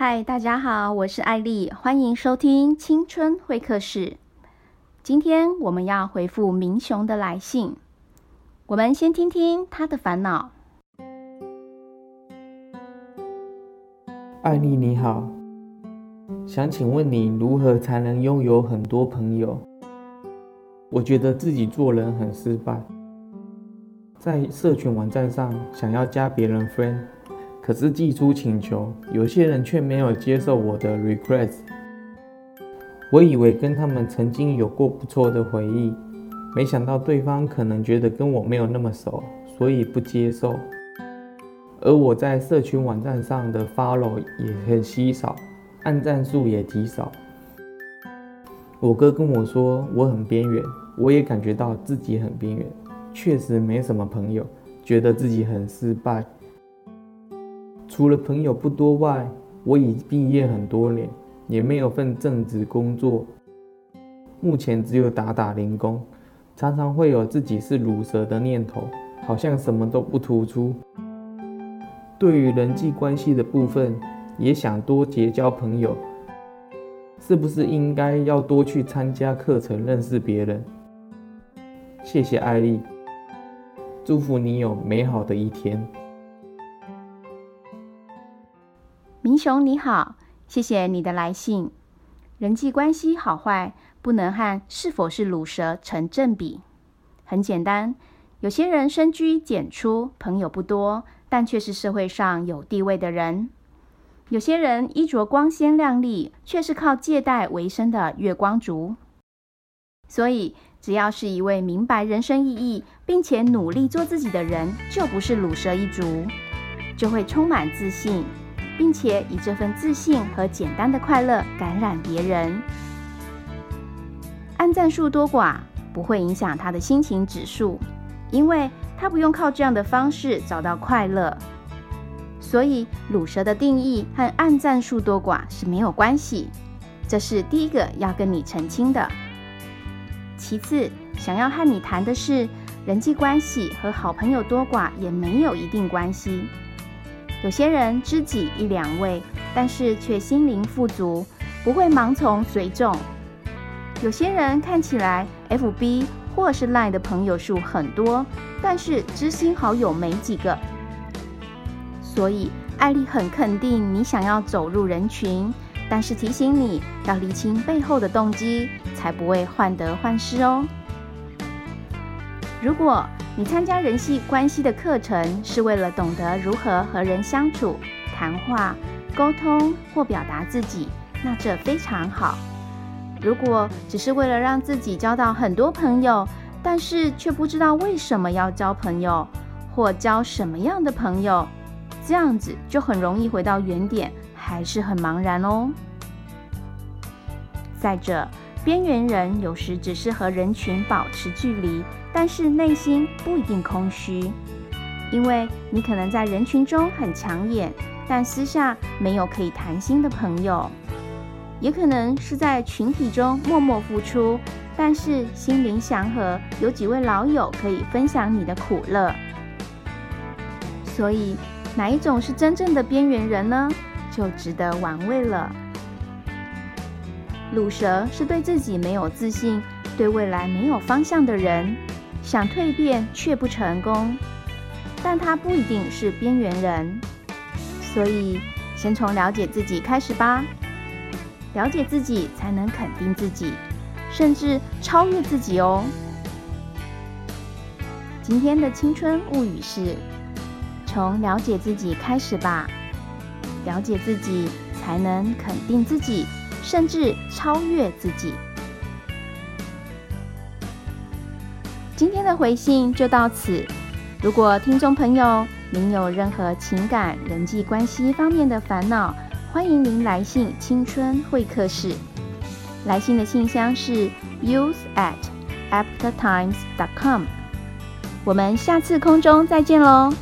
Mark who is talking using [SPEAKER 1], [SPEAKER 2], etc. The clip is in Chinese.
[SPEAKER 1] 嗨，大家好，我是艾丽，欢迎收听青春会客室。今天我们要回复明雄的来信，我们先听听他的烦恼。
[SPEAKER 2] 艾丽你好，想请问你如何才能拥有很多朋友？我觉得自己做人很失败，在社群网站上想要加别人 friend，可是寄出请求，有些人却没有接受我的 request。我以为跟他们曾经有过不错的回忆，没想到对方可能觉得跟我没有那么熟，所以不接受。而我在社群网站上的 follow 也很稀少，按赞数也极少。我哥跟我说我很边缘，我也感觉到自己很边缘，确实没什么朋友，觉得自己很失败。除了朋友不多外，我已毕业很多年，也没有份正职工作，目前只有打打零工，常常会有自己是卤蛇的念头，好像什么都不突出。对于人际关系的部分，也想多结交朋友。是不是应该要多去参加课程，认识别人？谢谢艾丽，祝福你有美好的一天。
[SPEAKER 1] 明雄你好，谢谢你的来信。人际关系好坏不能和是否是卤蛇成正比。很简单，有些人深居简出，朋友不多，但却是社会上有地位的人。有些人衣着光鲜亮丽，却是靠借贷为生的月光族。所以，只要是一位明白人生意义，并且努力做自己的人，就不是卤蛇一族，就会充满自信，并且以这份自信和简单的快乐感染别人。按赞数多寡不会影响他的心情指数，因为他不用靠这样的方式找到快乐。所以，乳蛇的定义和按赞数多寡是没有关系，这是第一个要跟你澄清的。其次，想要和你谈的是人际关系和好朋友多寡也没有一定关系。有些人知己一两位，但是却心灵富足，不会盲从随众；有些人看起来 FB 或是 Line 的朋友数很多，但是知心好友没几个。所以，艾丽很肯定你想要走入人群，但是提醒你要厘清背后的动机，才不会患得患失哦。如果你参加人际关系的课程是为了懂得如何和人相处、谈话、沟通或表达自己，那这非常好。如果只是为了让自己交到很多朋友，但是却不知道为什么要交朋友，或交什么样的朋友，这样子就很容易回到原点，还是很茫然哦。再者，边缘人有时只是和人群保持距离，但是内心不一定空虚，因为你可能在人群中很抢眼，但私下没有可以谈心的朋友；也可能是在群体中默默付出，但是心灵祥和，有几位老友可以分享你的苦乐。所以。哪一种是真正的边缘人呢？就值得玩味了。鲁蛇是对自己没有自信、对未来没有方向的人，想蜕变却不成功。但他不一定是边缘人，所以先从了解自己开始吧。了解自己，才能肯定自己，甚至超越自己哦。今天的青春物语是。从了解自己开始吧，了解自己才能肯定自己，甚至超越自己。今天的回信就到此。如果听众朋友您有任何情感、人际关系方面的烦恼，欢迎您来信青春会客室。来信的信箱是 youth at aftertimes dot com。我们下次空中再见喽。